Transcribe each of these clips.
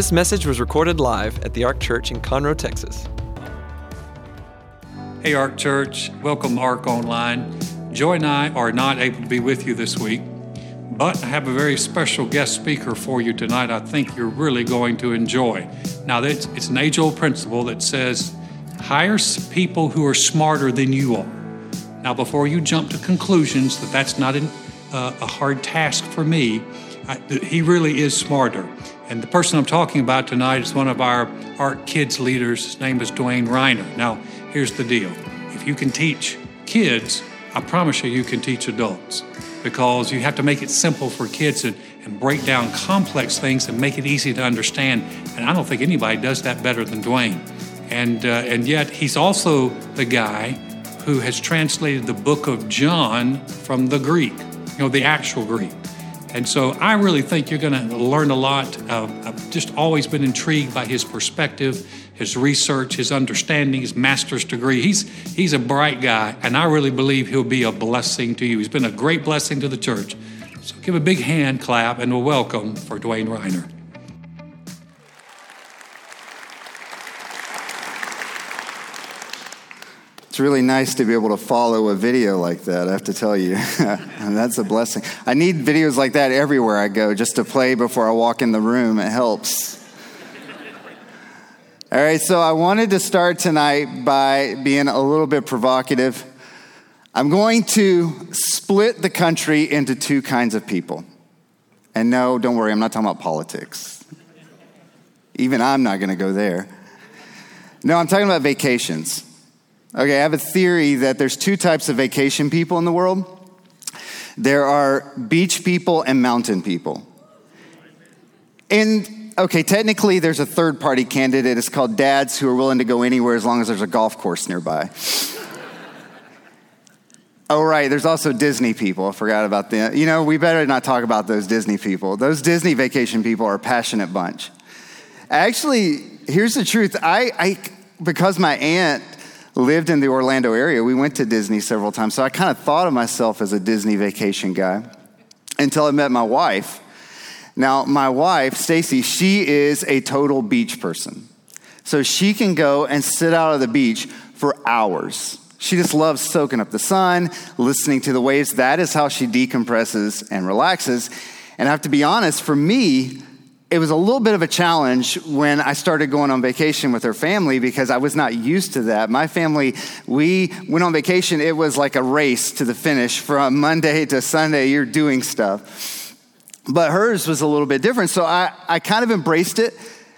This message was recorded live at the Ark Church in Conroe, Texas. Hey, Ark Church. Welcome, Ark Online. Joy and I are not able to be with you this week, but I have a very special guest speaker for you tonight I think you're really going to enjoy. Now, it's, it's an age old principle that says hire people who are smarter than you are. Now, before you jump to conclusions that that's not an, uh, a hard task for me, I, he really is smarter. And the person I'm talking about tonight is one of our Ark Kids leaders. His name is Dwayne Riner. Now, here's the deal if you can teach kids, I promise you, you can teach adults because you have to make it simple for kids and, and break down complex things and make it easy to understand. And I don't think anybody does that better than Dwayne. And, uh, and yet, he's also the guy who has translated the book of John from the Greek, you know, the actual Greek. And so I really think you're going to learn a lot. Uh, I've just always been intrigued by his perspective, his research, his understanding, his master's degree. He's, he's a bright guy, and I really believe he'll be a blessing to you. He's been a great blessing to the church. So give a big hand clap and a welcome for Dwayne Riner. It's really nice to be able to follow a video like that, I have to tell you. that's a blessing. I need videos like that everywhere I go just to play before I walk in the room. It helps. All right, so I wanted to start tonight by being a little bit provocative. I'm going to split the country into two kinds of people. And no, don't worry, I'm not talking about politics. Even I'm not going to go there. No, I'm talking about vacations. Okay, I have a theory that there's two types of vacation people in the world there are beach people and mountain people. And okay, technically, there's a third party candidate. It's called dads who are willing to go anywhere as long as there's a golf course nearby. oh, right, there's also Disney people. I forgot about them. You know, we better not talk about those Disney people. Those Disney vacation people are a passionate bunch. Actually, here's the truth I, I because my aunt lived in the Orlando area. We went to Disney several times. So I kind of thought of myself as a Disney vacation guy until I met my wife. Now, my wife, Stacy, she is a total beach person. So she can go and sit out on the beach for hours. She just loves soaking up the sun, listening to the waves. That is how she decompresses and relaxes. And I have to be honest, for me, it was a little bit of a challenge when I started going on vacation with her family because I was not used to that. My family, we went on vacation, it was like a race to the finish from Monday to Sunday, you're doing stuff. But hers was a little bit different. So I, I kind of embraced it.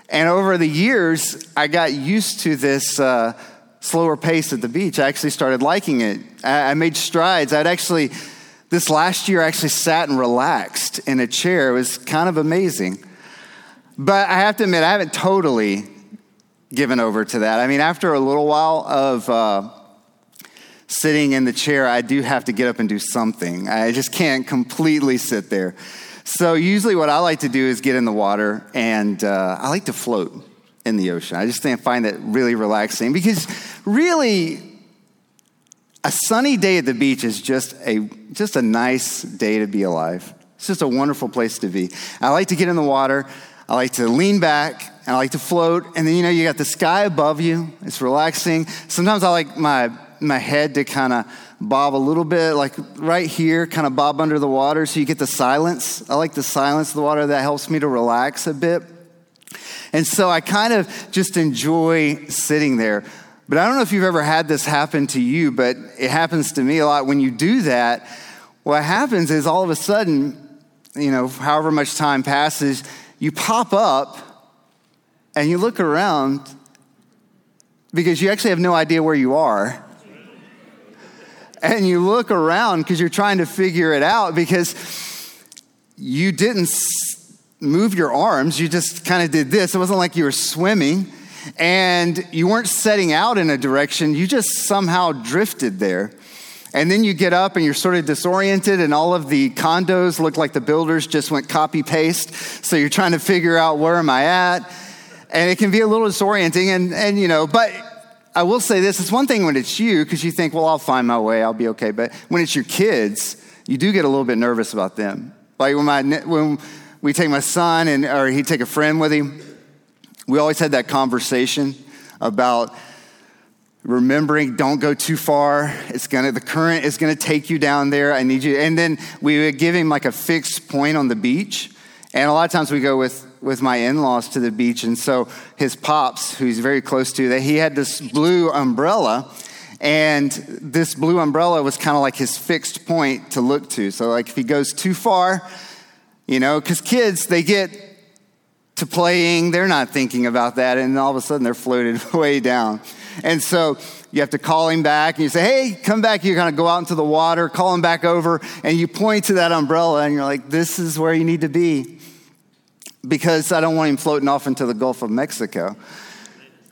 And over the years, I got used to this uh, slower pace at the beach. I actually started liking it. I, I made strides. I'd actually, this last year, I actually sat and relaxed in a chair. It was kind of amazing. But I have to admit, I haven't totally given over to that. I mean, after a little while of uh, sitting in the chair, I do have to get up and do something. I just can't completely sit there. So, usually, what I like to do is get in the water and uh, I like to float in the ocean. I just find that really relaxing because, really, a sunny day at the beach is just a, just a nice day to be alive. It's just a wonderful place to be. I like to get in the water. I like to lean back and I like to float. And then, you know, you got the sky above you. It's relaxing. Sometimes I like my, my head to kind of bob a little bit, like right here, kind of bob under the water so you get the silence. I like the silence of the water. That helps me to relax a bit. And so I kind of just enjoy sitting there. But I don't know if you've ever had this happen to you, but it happens to me a lot. When you do that, what happens is all of a sudden, you know, however much time passes, you pop up and you look around because you actually have no idea where you are. And you look around because you're trying to figure it out because you didn't move your arms, you just kind of did this. It wasn't like you were swimming and you weren't setting out in a direction, you just somehow drifted there. And then you get up and you're sort of disoriented, and all of the condos look like the builders just went copy paste. So you're trying to figure out where am I at? And it can be a little disorienting. And, and you know, but I will say this it's one thing when it's you, because you think, well, I'll find my way, I'll be okay. But when it's your kids, you do get a little bit nervous about them. Like when, my, when we take my son, and, or he'd take a friend with him, we always had that conversation about remembering don't go too far. It's gonna the current is gonna take you down there. I need you. And then we would give him like a fixed point on the beach. And a lot of times we go with with my in-laws to the beach. And so his pops who he's very close to that he had this blue umbrella. And this blue umbrella was kind of like his fixed point to look to. So like if he goes too far you know because kids they get to playing they're not thinking about that and all of a sudden they're floated way down and so you have to call him back and you say, hey, come back. You're going to go out into the water, call him back over, and you point to that umbrella and you're like, this is where you need to be because I don't want him floating off into the Gulf of Mexico.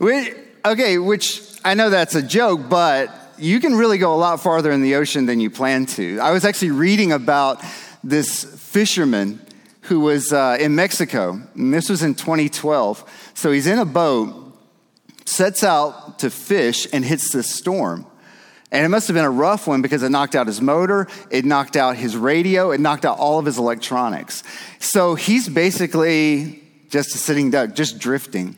okay, which I know that's a joke, but you can really go a lot farther in the ocean than you plan to. I was actually reading about this fisherman who was uh, in Mexico, and this was in 2012. So he's in a boat sets out to fish and hits this storm. And it must have been a rough one because it knocked out his motor, it knocked out his radio, it knocked out all of his electronics. So he's basically just a sitting duck, just drifting.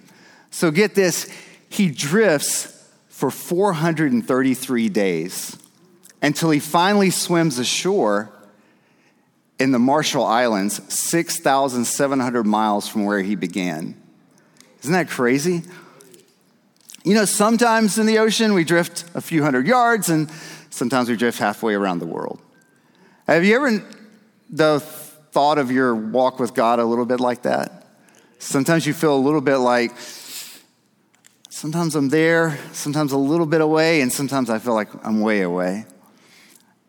So get this, he drifts for 433 days until he finally swims ashore in the Marshall Islands, 6,700 miles from where he began. Isn't that crazy? You know, sometimes in the ocean we drift a few hundred yards, and sometimes we drift halfway around the world. Have you ever though, thought of your walk with God a little bit like that? Sometimes you feel a little bit like, sometimes I'm there, sometimes a little bit away, and sometimes I feel like I'm way away.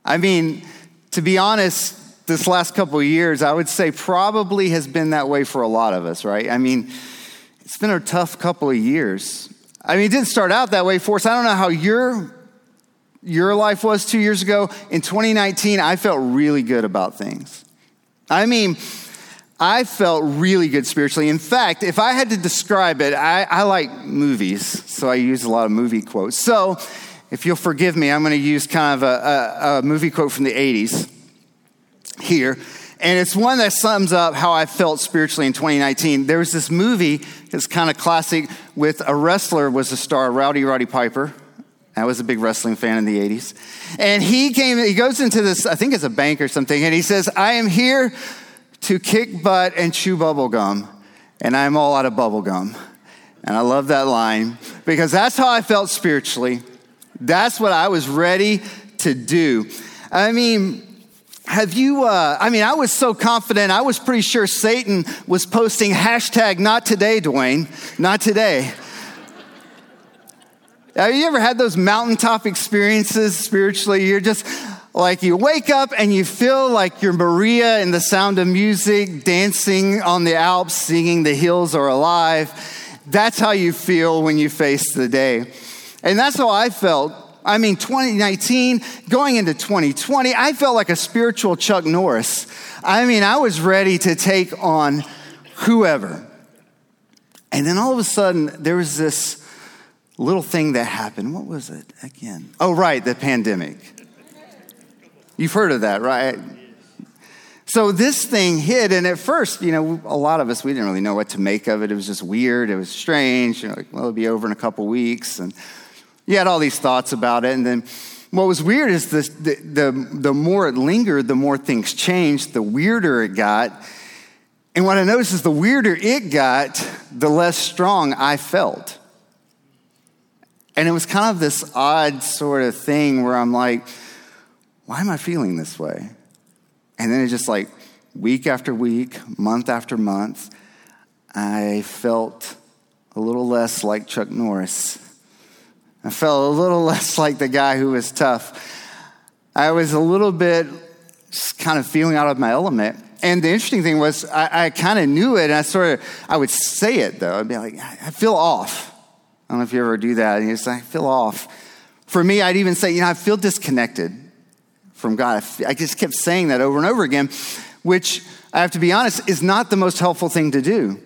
I mean, to be honest, this last couple of years, I would say probably has been that way for a lot of us, right? I mean, it's been a tough couple of years. I mean, it didn't start out that way for us. I don't know how your, your life was two years ago. In 2019, I felt really good about things. I mean, I felt really good spiritually. In fact, if I had to describe it, I, I like movies, so I use a lot of movie quotes. So, if you'll forgive me, I'm going to use kind of a, a, a movie quote from the 80s here. And it's one that sums up how I felt spiritually in 2019. There was this movie, it's kind of classic, with a wrestler was a star, Rowdy Roddy Piper. I was a big wrestling fan in the 80s. And he came, he goes into this, I think it's a bank or something, and he says, I am here to kick butt and chew bubble gum, and I'm all out of bubble gum. And I love that line because that's how I felt spiritually. That's what I was ready to do. I mean, have you, uh, I mean, I was so confident, I was pretty sure Satan was posting hashtag not today, Dwayne, not today. Have you ever had those mountaintop experiences spiritually? You're just like, you wake up and you feel like you're Maria in the sound of music, dancing on the Alps, singing the hills are alive. That's how you feel when you face the day. And that's how I felt I mean, 2019, going into 2020, I felt like a spiritual Chuck Norris. I mean, I was ready to take on whoever. And then all of a sudden, there was this little thing that happened. What was it again? Oh, right, the pandemic. You've heard of that, right? So this thing hit, and at first, you know, a lot of us, we didn't really know what to make of it. It was just weird. It was strange. You know, like, well, it'll be over in a couple weeks. And you had all these thoughts about it, and then what was weird is this, the, the, the more it lingered, the more things changed, the weirder it got. And what I noticed is the weirder it got, the less strong I felt. And it was kind of this odd sort of thing where I'm like, why am I feeling this way? And then it just like week after week, month after month, I felt a little less like Chuck Norris I felt a little less like the guy who was tough. I was a little bit just kind of feeling out of my element. And the interesting thing was, I, I kind of knew it, and I sort of, I would say it though. I'd be like, I feel off. I don't know if you ever do that. And you say, I feel off. For me, I'd even say, you know, I feel disconnected from God. I just kept saying that over and over again, which I have to be honest, is not the most helpful thing to do.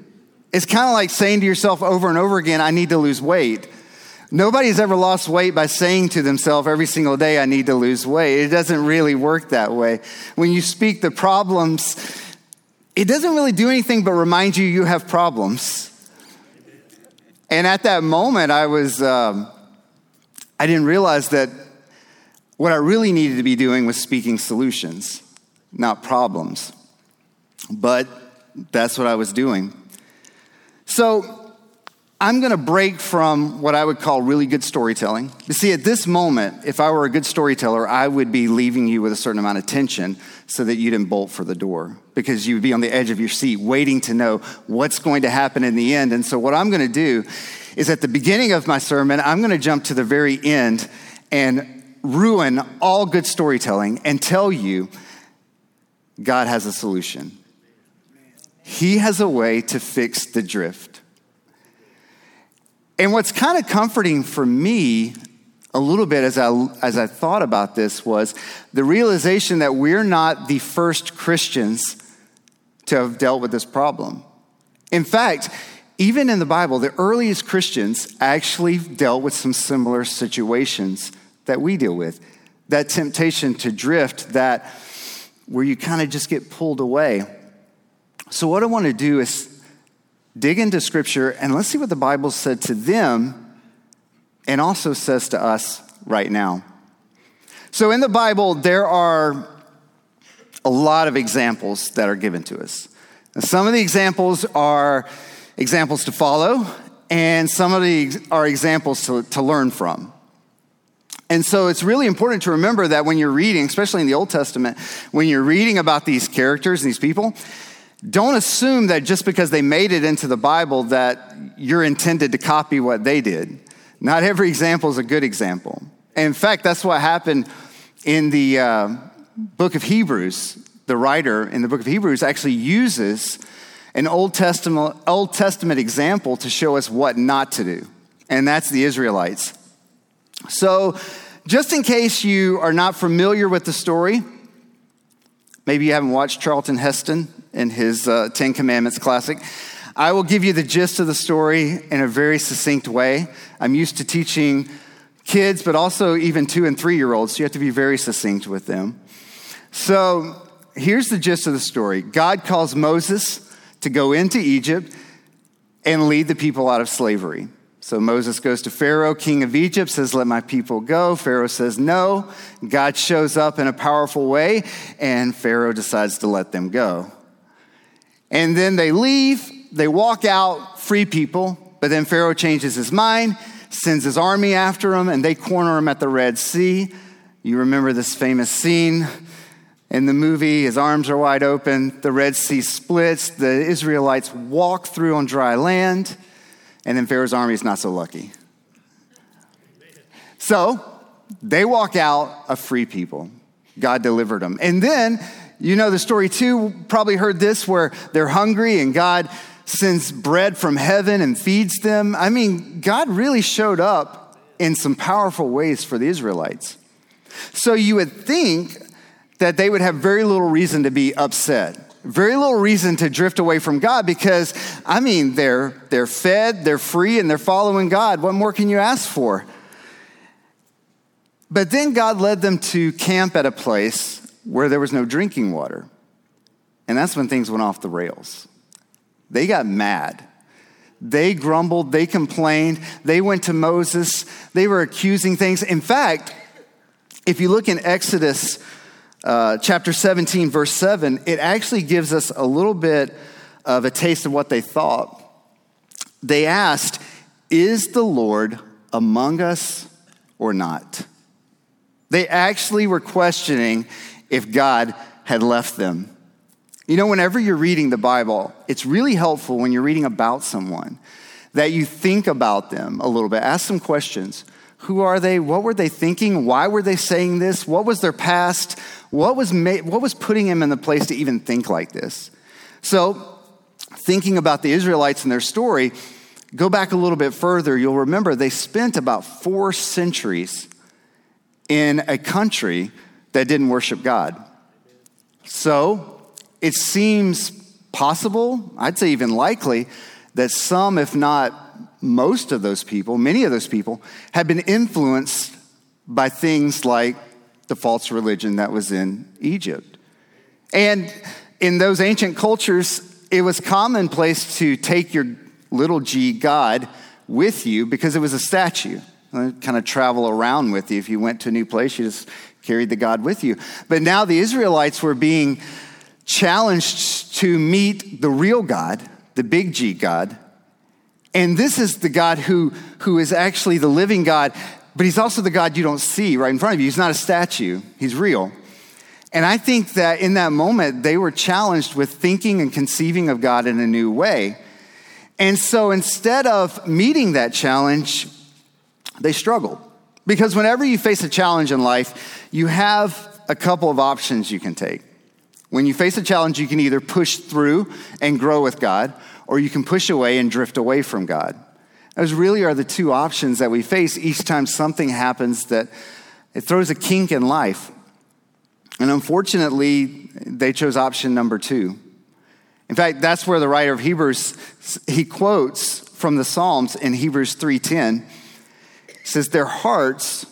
It's kind of like saying to yourself over and over again, I need to lose weight. Nobody's ever lost weight by saying to themselves every single day, I need to lose weight. It doesn't really work that way. When you speak the problems, it doesn't really do anything but remind you you have problems. And at that moment, I was, um, I didn't realize that what I really needed to be doing was speaking solutions, not problems. But that's what I was doing. So I'm going to break from what I would call really good storytelling. You see, at this moment, if I were a good storyteller, I would be leaving you with a certain amount of tension so that you didn't bolt for the door because you would be on the edge of your seat waiting to know what's going to happen in the end. And so, what I'm going to do is at the beginning of my sermon, I'm going to jump to the very end and ruin all good storytelling and tell you God has a solution. He has a way to fix the drift. And what's kind of comforting for me a little bit as I, as I thought about this was the realization that we're not the first Christians to have dealt with this problem. In fact, even in the Bible, the earliest Christians actually dealt with some similar situations that we deal with. That temptation to drift, that where you kind of just get pulled away. So, what I want to do is dig into scripture and let's see what the Bible said to them and also says to us right now. So, in the Bible, there are a lot of examples that are given to us. Some of the examples are examples to follow, and some of these are examples to, to learn from. And so it's really important to remember that when you're reading, especially in the Old Testament, when you're reading about these characters and these people, don't assume that just because they made it into the Bible that you're intended to copy what they did. Not every example is a good example. In fact, that's what happened in the uh, book of Hebrews. The writer in the book of Hebrews actually uses an Old Testament, Old Testament example to show us what not to do, and that's the Israelites. So, just in case you are not familiar with the story, maybe you haven't watched Charlton Heston in his uh, Ten Commandments classic. I will give you the gist of the story in a very succinct way. I'm used to teaching kids, but also even two and three year olds, so you have to be very succinct with them. So here's the gist of the story God calls Moses to go into Egypt and lead the people out of slavery. So Moses goes to Pharaoh, king of Egypt, says, Let my people go. Pharaoh says no. God shows up in a powerful way, and Pharaoh decides to let them go. And then they leave, they walk out, free people, but then Pharaoh changes his mind, sends his army after them, and they corner him at the Red Sea. You remember this famous scene in the movie, his arms are wide open, the Red Sea splits, the Israelites walk through on dry land, and then Pharaoh's army is not so lucky. So they walk out a free people. God delivered them. And then you know the story too, probably heard this where they're hungry and God sends bread from heaven and feeds them. I mean, God really showed up in some powerful ways for the Israelites. So you would think that they would have very little reason to be upset. Very little reason to drift away from God because, I mean, they're, they're fed, they're free, and they're following God. What more can you ask for? But then God led them to camp at a place where there was no drinking water. And that's when things went off the rails. They got mad. They grumbled, they complained, they went to Moses, they were accusing things. In fact, if you look in Exodus uh, chapter 17, verse 7, it actually gives us a little bit of a taste of what they thought. They asked, Is the Lord among us or not? They actually were questioning if God had left them. You know, whenever you're reading the Bible, it's really helpful when you're reading about someone that you think about them a little bit. Ask some questions. Who are they? What were they thinking? Why were they saying this? What was their past? What was, ma- what was putting them in the place to even think like this? So, thinking about the Israelites and their story, go back a little bit further, you'll remember they spent about four centuries in a country that didn't worship God. So it seems possible, I'd say even likely, that some, if not most of those people, many of those people, have been influenced by things like the false religion that was in Egypt. And in those ancient cultures, it was commonplace to take your little g God, with you because it was a statue. Kind of travel around with you. If you went to a new place, you just carried the God with you. But now the Israelites were being challenged to meet the real God, the big G God. And this is the God who, who is actually the living God, but he's also the God you don't see right in front of you. He's not a statue, he's real. And I think that in that moment, they were challenged with thinking and conceiving of God in a new way. And so instead of meeting that challenge, they struggled. Because whenever you face a challenge in life, you have a couple of options you can take. When you face a challenge, you can either push through and grow with God, or you can push away and drift away from God. Those really are the two options that we face each time something happens that it throws a kink in life. And unfortunately, they chose option number two. In fact, that's where the writer of Hebrews he quotes from the Psalms in Hebrews 3:10. Says their hearts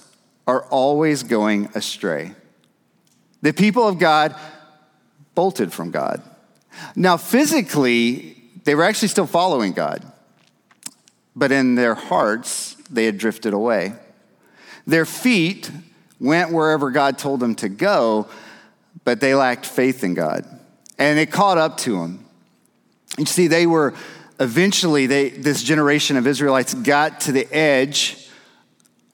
are always going astray. The people of God bolted from God. Now, physically, they were actually still following God, but in their hearts, they had drifted away. Their feet went wherever God told them to go, but they lacked faith in God. And it caught up to them. You see, they were eventually, they, this generation of Israelites got to the edge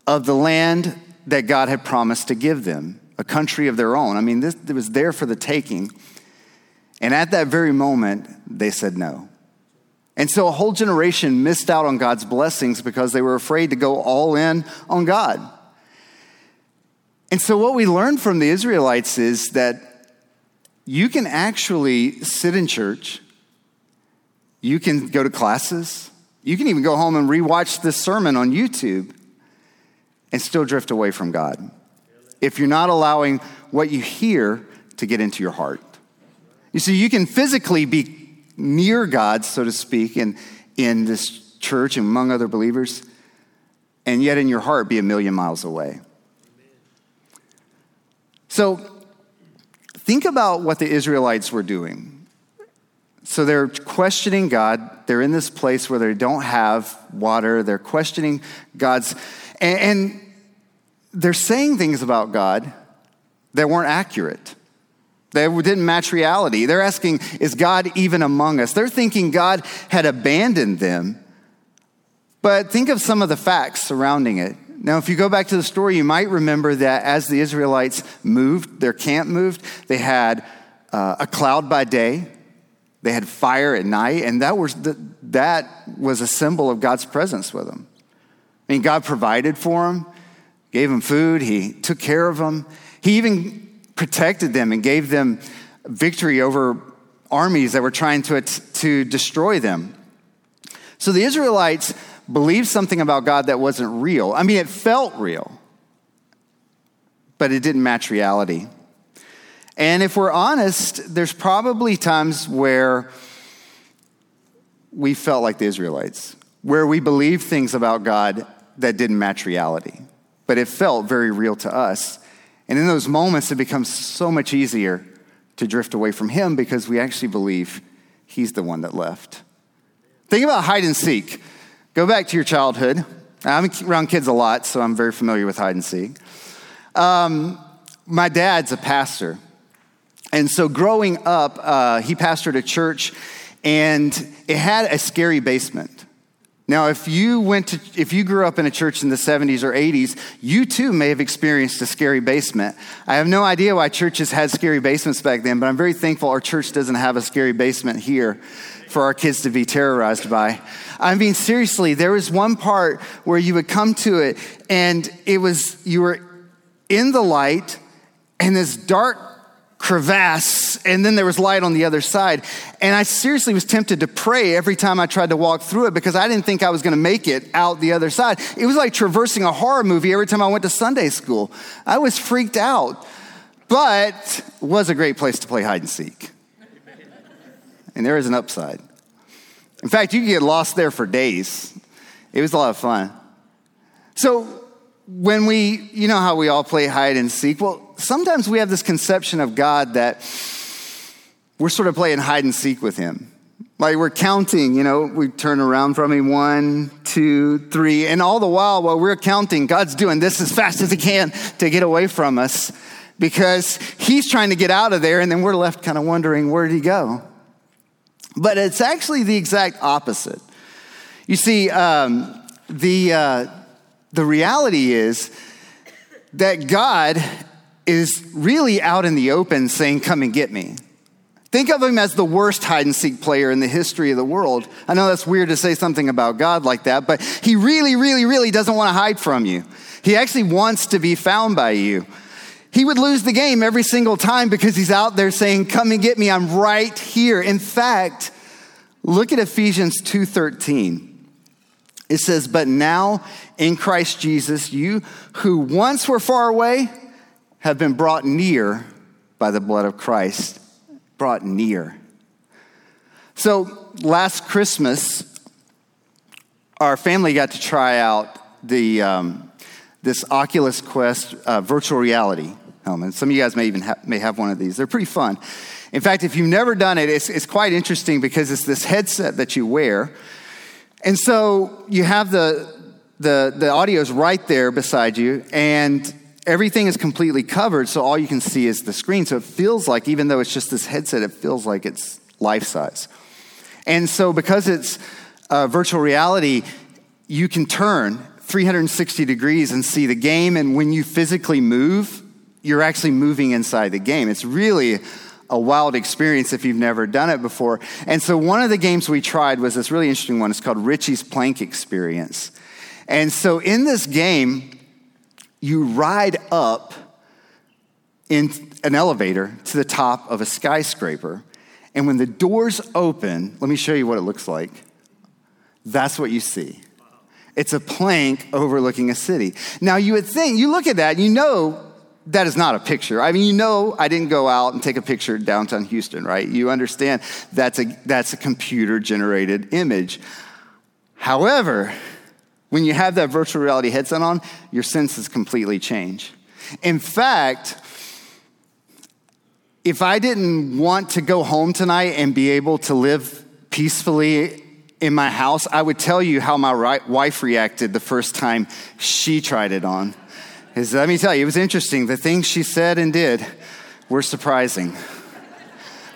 of the land that God had promised to give them, a country of their own. I mean, this it was there for the taking. And at that very moment, they said no. And so a whole generation missed out on God's blessings because they were afraid to go all in on God. And so, what we learned from the Israelites is that you can actually sit in church, you can go to classes, you can even go home and rewatch this sermon on YouTube and still drift away from God if you're not allowing what you hear to get into your heart. You see, you can physically be near God, so to speak, in, in this church and among other believers, and yet in your heart be a million miles away. So think about what the Israelites were doing. So they're questioning God. They're in this place where they don't have water. They're questioning God's, and, and they're saying things about God that weren't accurate. They didn't match reality. They're asking, is God even among us? They're thinking God had abandoned them. But think of some of the facts surrounding it. Now, if you go back to the story, you might remember that as the Israelites moved, their camp moved, they had uh, a cloud by day, they had fire at night, and that was, the, that was a symbol of God's presence with them. I mean, God provided for them, gave them food, He took care of them. He even protected them and gave them victory over armies that were trying to, to destroy them. So the Israelites believed something about God that wasn't real. I mean, it felt real, but it didn't match reality. And if we're honest, there's probably times where we felt like the Israelites, where we believed things about God that didn't match reality, but it felt very real to us. And in those moments, it becomes so much easier to drift away from Him because we actually believe He's the one that left. Think about hide and seek. Go back to your childhood. I'm around kids a lot, so I'm very familiar with hide and seek. Um, my dad's a pastor. And so growing up, uh, he pastored a church, and it had a scary basement. Now, if you went to, if you grew up in a church in the 70s or 80s, you too may have experienced a scary basement. I have no idea why churches had scary basements back then, but I'm very thankful our church doesn't have a scary basement here for our kids to be terrorized by. I mean, seriously, there was one part where you would come to it and it was, you were in the light and this dark crevasse, and then there was light on the other side. And I seriously was tempted to pray every time I tried to walk through it because I didn't think I was going to make it out the other side. It was like traversing a horror movie every time I went to Sunday school. I was freaked out, but was a great place to play hide and seek. And there is an upside. In fact, you could get lost there for days. It was a lot of fun. So, when we, you know how we all play hide and seek? Well, sometimes we have this conception of God that we're sort of playing hide and seek with Him. Like we're counting, you know, we turn around from him one, two, three, and all the while, while we're counting, God's doing this as fast as he can to get away from us because he's trying to get out of there, and then we're left kind of wondering, where did he go? But it's actually the exact opposite. You see, um, the, uh, the reality is that God is really out in the open saying, Come and get me. Think of him as the worst hide and seek player in the history of the world. I know that's weird to say something about God like that, but he really, really, really doesn't want to hide from you. He actually wants to be found by you. He would lose the game every single time because he's out there saying, "Come and get me. I'm right here." In fact, look at Ephesians 2:13. It says, "But now in Christ Jesus, you who once were far away have been brought near by the blood of Christ." brought near. So last Christmas, our family got to try out the, um, this Oculus Quest uh, virtual reality helmet. Some of you guys may even ha- may have one of these. They're pretty fun. In fact, if you've never done it, it's, it's quite interesting because it's this headset that you wear. And so you have the, the, the audio is right there beside you, and everything is completely covered, so all you can see is the screen. So it feels like, even though it's just this headset, it feels like it's life size. And so, because it's uh, virtual reality, you can turn 360 degrees and see the game. And when you physically move, you're actually moving inside the game. It's really a wild experience if you've never done it before. And so, one of the games we tried was this really interesting one. It's called Richie's Plank Experience. And so, in this game, you ride up in an elevator to the top of a skyscraper. And when the doors open, let me show you what it looks like. That's what you see. It's a plank overlooking a city. Now, you would think, you look at that, you know that is not a picture. I mean, you know, I didn't go out and take a picture downtown Houston, right? You understand that's a, that's a computer generated image. However, when you have that virtual reality headset on, your senses completely change. In fact, if I didn't want to go home tonight and be able to live peacefully in my house, I would tell you how my wife reacted the first time she tried it on. Is let me tell you, it was interesting. The things she said and did were surprising.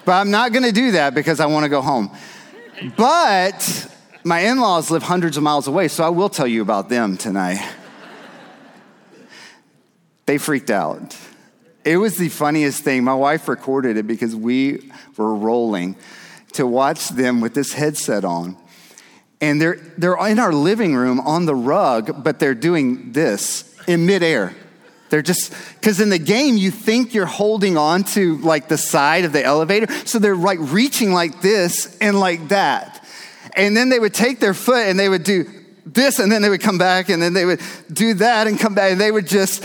But I'm not going to do that because I want to go home. But my in laws live hundreds of miles away, so I will tell you about them tonight. they freaked out. It was the funniest thing. My wife recorded it because we were rolling to watch them with this headset on. And they're, they're in our living room on the rug, but they're doing this in midair. They're just, because in the game, you think you're holding on to like the side of the elevator. So they're like reaching like this and like that and then they would take their foot and they would do this, and then they would come back, and then they would do that and come back, and they would just,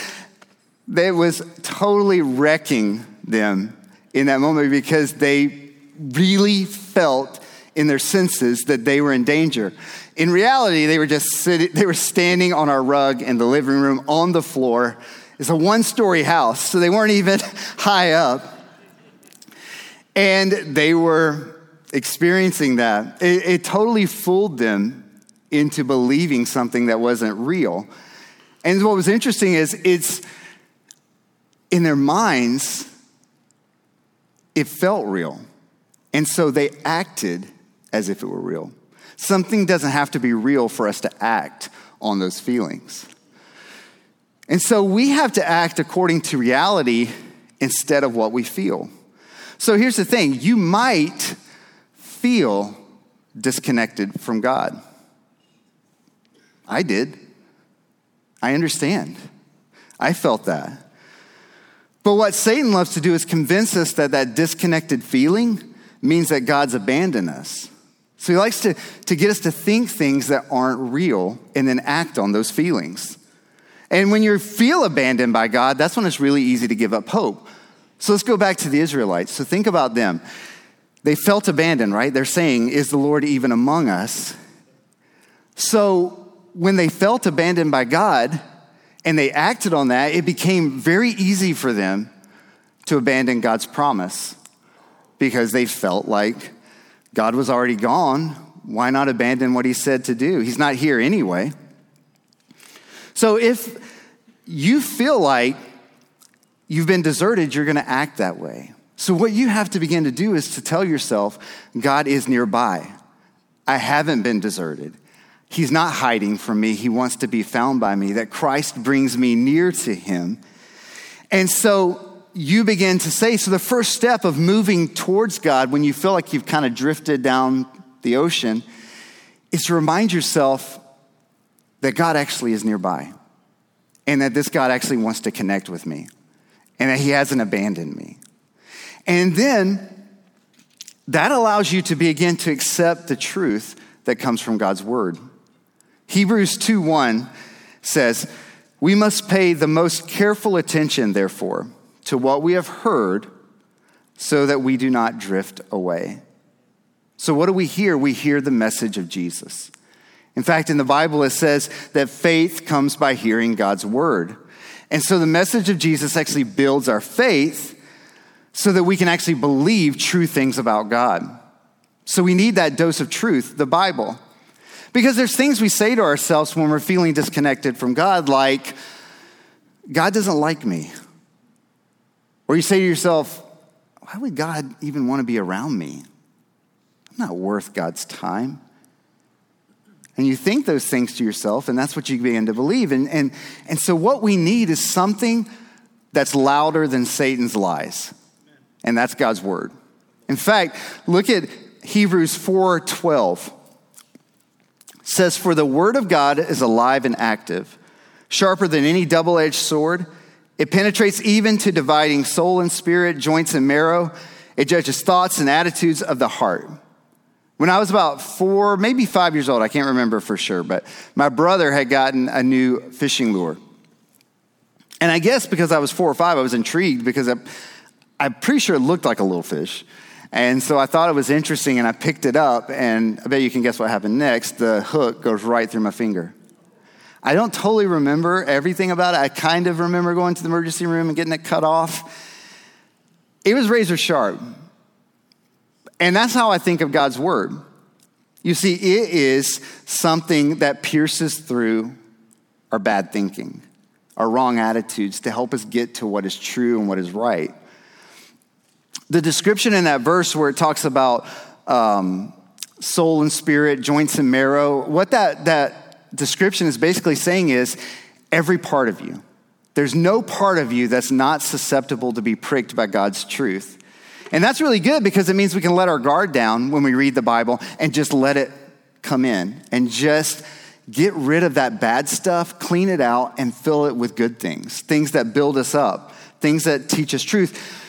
it was totally wrecking them in that moment because they really felt in their senses that they were in danger. In reality, they were just sitting, they were standing on our rug in the living room on the floor. It's a one story house, so they weren't even high up. And they were experiencing that, it, it totally fooled them into believing something that wasn't real. And what was interesting is it's in their minds, it felt real. And so they acted as if it were real. Something doesn't have to be real for us to act on those feelings. And so we have to act according to reality instead of what we feel. So here's the thing you might feel disconnected from God. I did. I understand. I felt that. But what Satan loves to do is convince us that that disconnected feeling means that God's abandoned us. So he likes to, to get us to think things that aren't real and then act on those feelings. And when you feel abandoned by God, that's when it's really easy to give up hope. So let's go back to the Israelites. So think about them. They felt abandoned, right? They're saying, Is the Lord even among us? So when they felt abandoned by God and they acted on that, it became very easy for them to abandon God's promise because they felt like God was already gone. Why not abandon what he said to do? He's not here anyway. So if you feel like you've been deserted, you're going to act that way. So, what you have to begin to do is to tell yourself, God is nearby. I haven't been deserted. He's not hiding from me. He wants to be found by me, that Christ brings me near to him. And so you begin to say, so the first step of moving towards God when you feel like you've kind of drifted down the ocean is to remind yourself that God actually is nearby and that this God actually wants to connect with me and that he hasn't abandoned me. And then that allows you to begin to accept the truth that comes from God's word. Hebrews 2 1 says, We must pay the most careful attention, therefore, to what we have heard so that we do not drift away. So, what do we hear? We hear the message of Jesus. In fact, in the Bible, it says that faith comes by hearing God's word. And so the message of Jesus actually builds our faith so that we can actually believe true things about God. So we need that dose of truth, the Bible. Because there's things we say to ourselves when we're feeling disconnected from God, like, God doesn't like me. Or you say to yourself, why would God even want to be around me? I'm not worth God's time. And you think those things to yourself, and that's what you begin to believe. And, and, and so, what we need is something that's louder than Satan's lies, and that's God's word. In fact, look at Hebrews 4 12. It says, For the word of God is alive and active, sharper than any double edged sword. It penetrates even to dividing soul and spirit, joints and marrow. It judges thoughts and attitudes of the heart. When I was about four, maybe five years old, I can't remember for sure, but my brother had gotten a new fishing lure. And I guess because I was four or five, I was intrigued because I, I'm pretty sure it looked like a little fish. And so I thought it was interesting and I picked it up, and I bet you can guess what happened next. The hook goes right through my finger. I don't totally remember everything about it. I kind of remember going to the emergency room and getting it cut off. It was razor sharp. And that's how I think of God's word. You see, it is something that pierces through our bad thinking, our wrong attitudes to help us get to what is true and what is right. The description in that verse where it talks about um, soul and spirit, joints and marrow, what that, that description is basically saying is every part of you. There's no part of you that's not susceptible to be pricked by God's truth. And that's really good because it means we can let our guard down when we read the Bible and just let it come in and just get rid of that bad stuff, clean it out, and fill it with good things, things that build us up, things that teach us truth.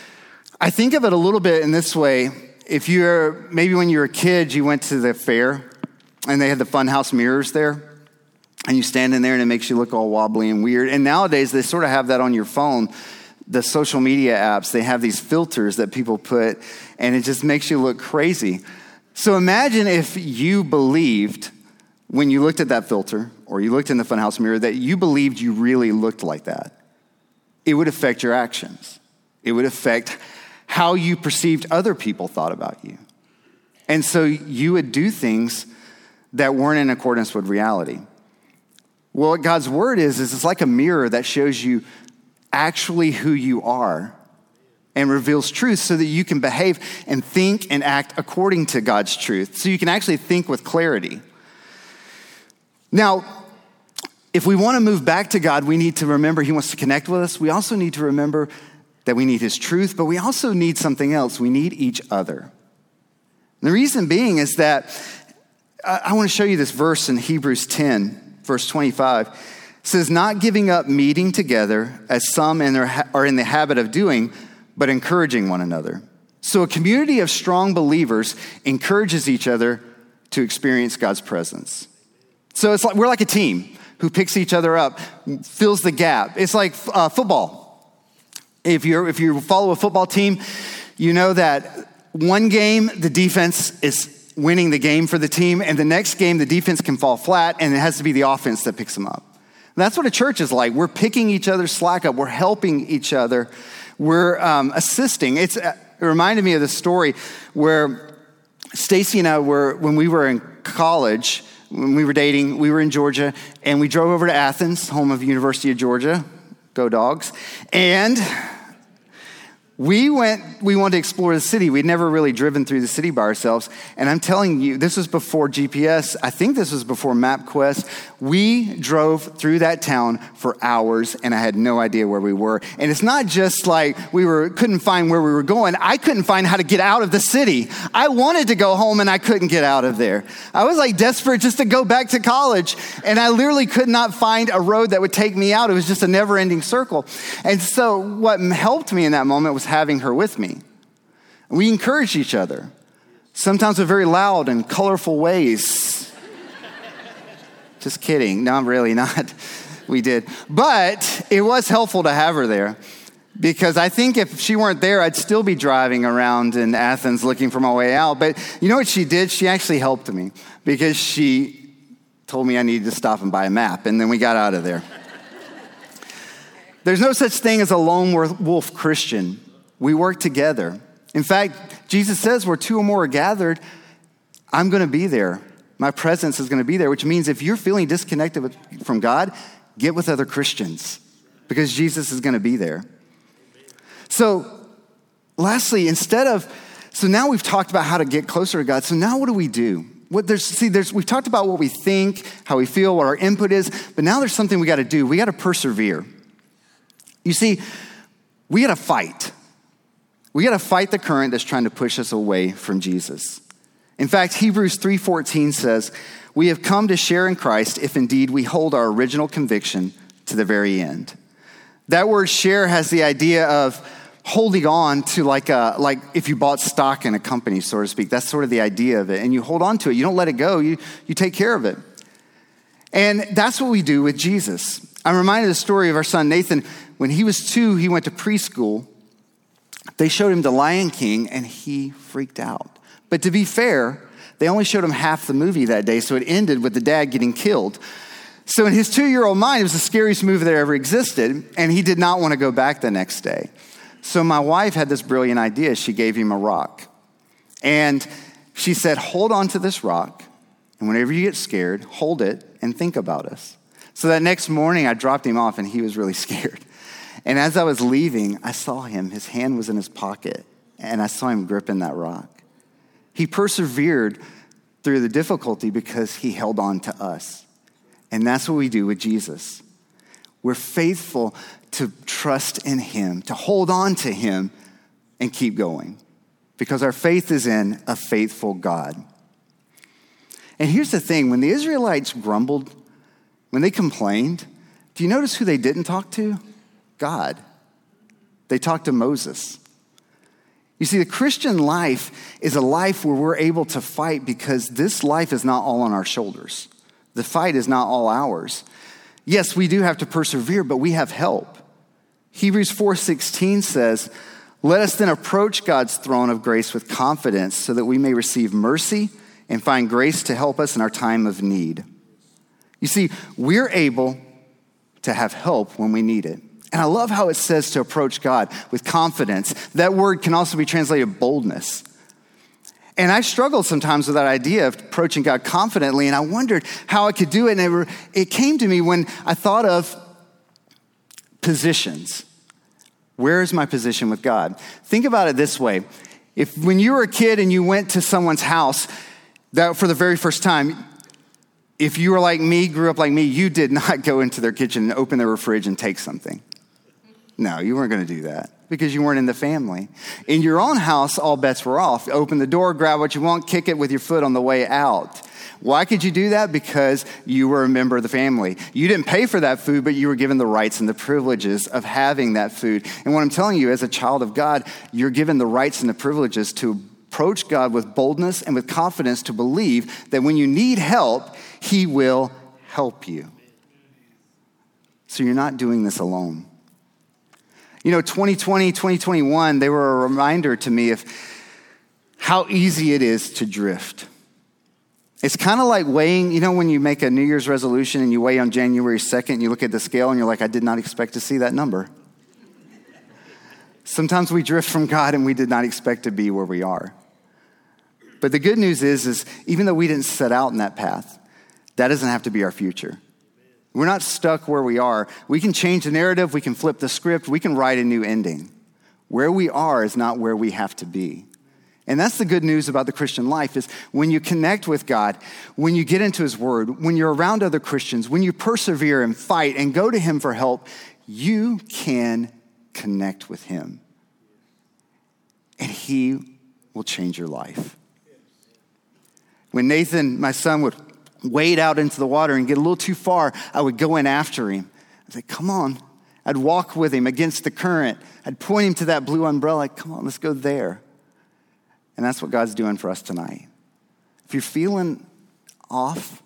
I think of it a little bit in this way. If you're, maybe when you were a kid, you went to the fair and they had the funhouse mirrors there and you stand in there and it makes you look all wobbly and weird. And nowadays they sort of have that on your phone the social media apps, they have these filters that people put, and it just makes you look crazy. So imagine if you believed when you looked at that filter or you looked in the funhouse mirror that you believed you really looked like that. It would affect your actions, it would affect how you perceived other people thought about you. And so you would do things that weren't in accordance with reality. Well, what God's word is, is it's like a mirror that shows you actually who you are and reveals truth so that you can behave and think and act according to God's truth. So you can actually think with clarity. Now, if we want to move back to God, we need to remember He wants to connect with us. We also need to remember that we need His truth, but we also need something else. We need each other. And the reason being is that I want to show you this verse in Hebrews 10, verse 25 says, not giving up meeting together as some in their, are in the habit of doing, but encouraging one another. So a community of strong believers encourages each other to experience God's presence. So it's like we're like a team who picks each other up, fills the gap. It's like uh, football. If you if you follow a football team, you know that one game the defense is winning the game for the team, and the next game the defense can fall flat, and it has to be the offense that picks them up. That's what a church is like. We're picking each other's slack up, we're helping each other, we're um, assisting. It's, uh, it reminded me of the story where Stacy and I were, when we were in college, when we were dating, we were in Georgia, and we drove over to Athens, home of University of Georgia. Go dogs. And we went, we wanted to explore the city. We'd never really driven through the city by ourselves. And I'm telling you, this was before GPS. I think this was before MapQuest. We drove through that town for hours and I had no idea where we were. And it's not just like we were, couldn't find where we were going. I couldn't find how to get out of the city. I wanted to go home and I couldn't get out of there. I was like desperate just to go back to college. And I literally could not find a road that would take me out. It was just a never ending circle. And so what helped me in that moment was having her with me. We encouraged each other, sometimes in very loud and colorful ways. Just kidding. No, I'm really not. We did. But it was helpful to have her there because I think if she weren't there, I'd still be driving around in Athens looking for my way out. But you know what she did? She actually helped me because she told me I needed to stop and buy a map, and then we got out of there. There's no such thing as a lone wolf Christian. We work together. In fact, Jesus says where two or more are gathered, I'm going to be there. My presence is going to be there, which means if you're feeling disconnected from God, get with other Christians because Jesus is going to be there. So, lastly, instead of, so now we've talked about how to get closer to God. So now what do we do? What there's, see, there's, we've talked about what we think, how we feel, what our input is, but now there's something we got to do. We got to persevere. You see, we got to fight. We got to fight the current that's trying to push us away from Jesus. In fact, Hebrews 3:14 says, "We have come to share in Christ if indeed we hold our original conviction to the very end." That word share has the idea of holding on to like a, like if you bought stock in a company, so to speak. That's sort of the idea of it. And you hold on to it. You don't let it go. You, you take care of it. And that's what we do with Jesus. I'm reminded of the story of our son Nathan. When he was two, he went to preschool they showed him The Lion King and he freaked out. But to be fair, they only showed him half the movie that day, so it ended with the dad getting killed. So in his two year old mind, it was the scariest movie that ever existed, and he did not want to go back the next day. So my wife had this brilliant idea. She gave him a rock. And she said, Hold on to this rock, and whenever you get scared, hold it and think about us. So that next morning, I dropped him off, and he was really scared. And as I was leaving, I saw him. His hand was in his pocket, and I saw him gripping that rock. He persevered through the difficulty because he held on to us. And that's what we do with Jesus. We're faithful to trust in him, to hold on to him, and keep going because our faith is in a faithful God. And here's the thing when the Israelites grumbled, when they complained, do you notice who they didn't talk to? God. They talk to Moses. You see, the Christian life is a life where we're able to fight because this life is not all on our shoulders. The fight is not all ours. Yes, we do have to persevere, but we have help. Hebrews 4:16 says, "Let us then approach God's throne of grace with confidence so that we may receive mercy and find grace to help us in our time of need." You see, we're able to have help when we need it. And I love how it says to approach God with confidence. That word can also be translated boldness. And I struggled sometimes with that idea of approaching God confidently, and I wondered how I could do it. And it, it came to me when I thought of positions. Where is my position with God? Think about it this way. If when you were a kid and you went to someone's house that for the very first time, if you were like me, grew up like me, you did not go into their kitchen and open their fridge and take something. No, you weren't going to do that because you weren't in the family. In your own house, all bets were off. Open the door, grab what you want, kick it with your foot on the way out. Why could you do that? Because you were a member of the family. You didn't pay for that food, but you were given the rights and the privileges of having that food. And what I'm telling you, as a child of God, you're given the rights and the privileges to approach God with boldness and with confidence to believe that when you need help, He will help you. So you're not doing this alone. You know, 2020, 2021, they were a reminder to me of how easy it is to drift. It's kind of like weighing, you know, when you make a New Year's resolution and you weigh on January 2nd and you look at the scale and you're like, I did not expect to see that number. Sometimes we drift from God and we did not expect to be where we are. But the good news is, is even though we didn't set out in that path, that doesn't have to be our future. We're not stuck where we are. We can change the narrative, we can flip the script, we can write a new ending. Where we are is not where we have to be. And that's the good news about the Christian life is when you connect with God, when you get into his word, when you're around other Christians, when you persevere and fight and go to him for help, you can connect with him. And he will change your life. When Nathan, my son, would wade out into the water and get a little too far, I would go in after him. I'd say, Come on. I'd walk with him against the current. I'd point him to that blue umbrella. Come on, let's go there. And that's what God's doing for us tonight. If you're feeling off,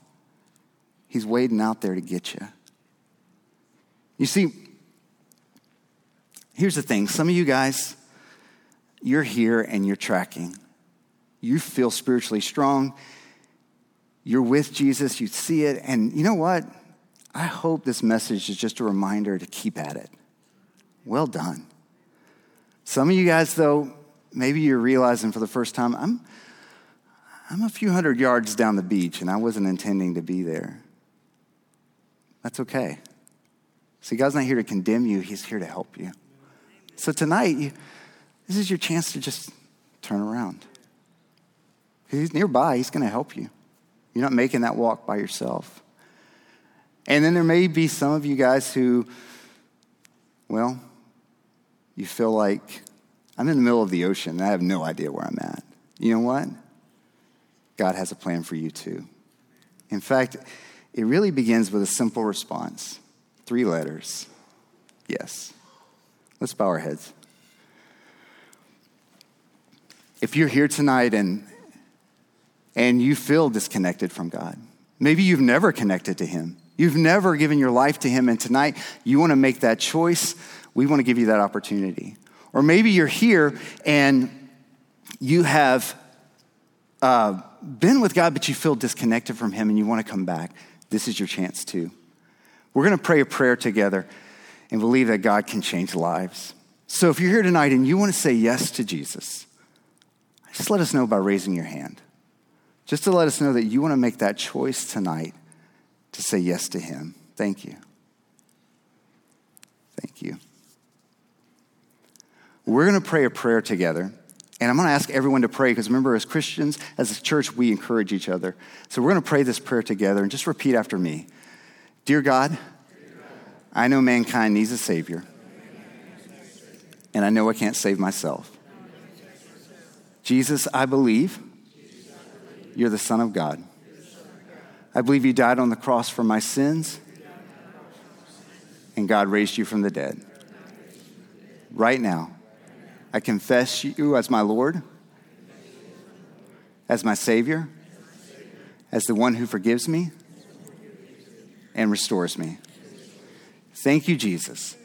He's waiting out there to get you. You see, here's the thing some of you guys, you're here and you're tracking. You feel spiritually strong. You're with Jesus, you see it, and you know what? I hope this message is just a reminder to keep at it. Well done. Some of you guys, though, maybe you're realizing for the first time, I'm, I'm a few hundred yards down the beach and I wasn't intending to be there. That's okay. See, God's not here to condemn you, He's here to help you. So tonight, you, this is your chance to just turn around. He's nearby, He's going to help you. You're not making that walk by yourself. And then there may be some of you guys who, well, you feel like I'm in the middle of the ocean and I have no idea where I'm at. You know what? God has a plan for you too. In fact, it really begins with a simple response three letters yes. Let's bow our heads. If you're here tonight and, and you feel disconnected from God, maybe you've never connected to Him, you've never given your life to Him, and tonight you want to make that choice, we want to give you that opportunity. Or maybe you're here and you have uh, been with God, but you feel disconnected from Him and you want to come back. This is your chance too. We're going to pray a prayer together and believe that God can change lives. So if you're here tonight and you want to say yes to Jesus, just let us know by raising your hand. Just to let us know that you want to make that choice tonight to say yes to Him. Thank you. Thank you. We're going to pray a prayer together. And I'm going to ask everyone to pray because remember, as Christians, as a church, we encourage each other. So we're going to pray this prayer together and just repeat after me Dear God, I know mankind needs a Savior, and I know I can't save myself. Jesus, I believe you're the Son of God. I believe you died on the cross for my sins, and God raised you from the dead. Right now, I confess you as my Lord, as my Savior, as the one who forgives me and restores me. Thank you, Jesus.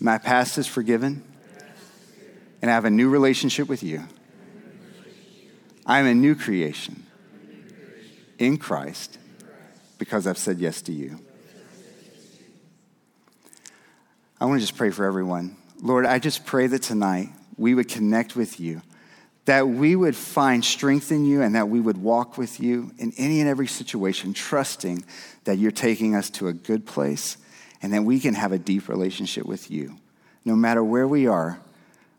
My past is forgiven, and I have a new relationship with you. I am a new creation in Christ because I've said yes to you. I want to just pray for everyone. Lord, I just pray that tonight we would connect with you, that we would find strength in you, and that we would walk with you in any and every situation, trusting that you're taking us to a good place and that we can have a deep relationship with you. No matter where we are,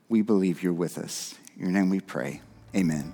we believe you're with us. In your name we pray. Amen.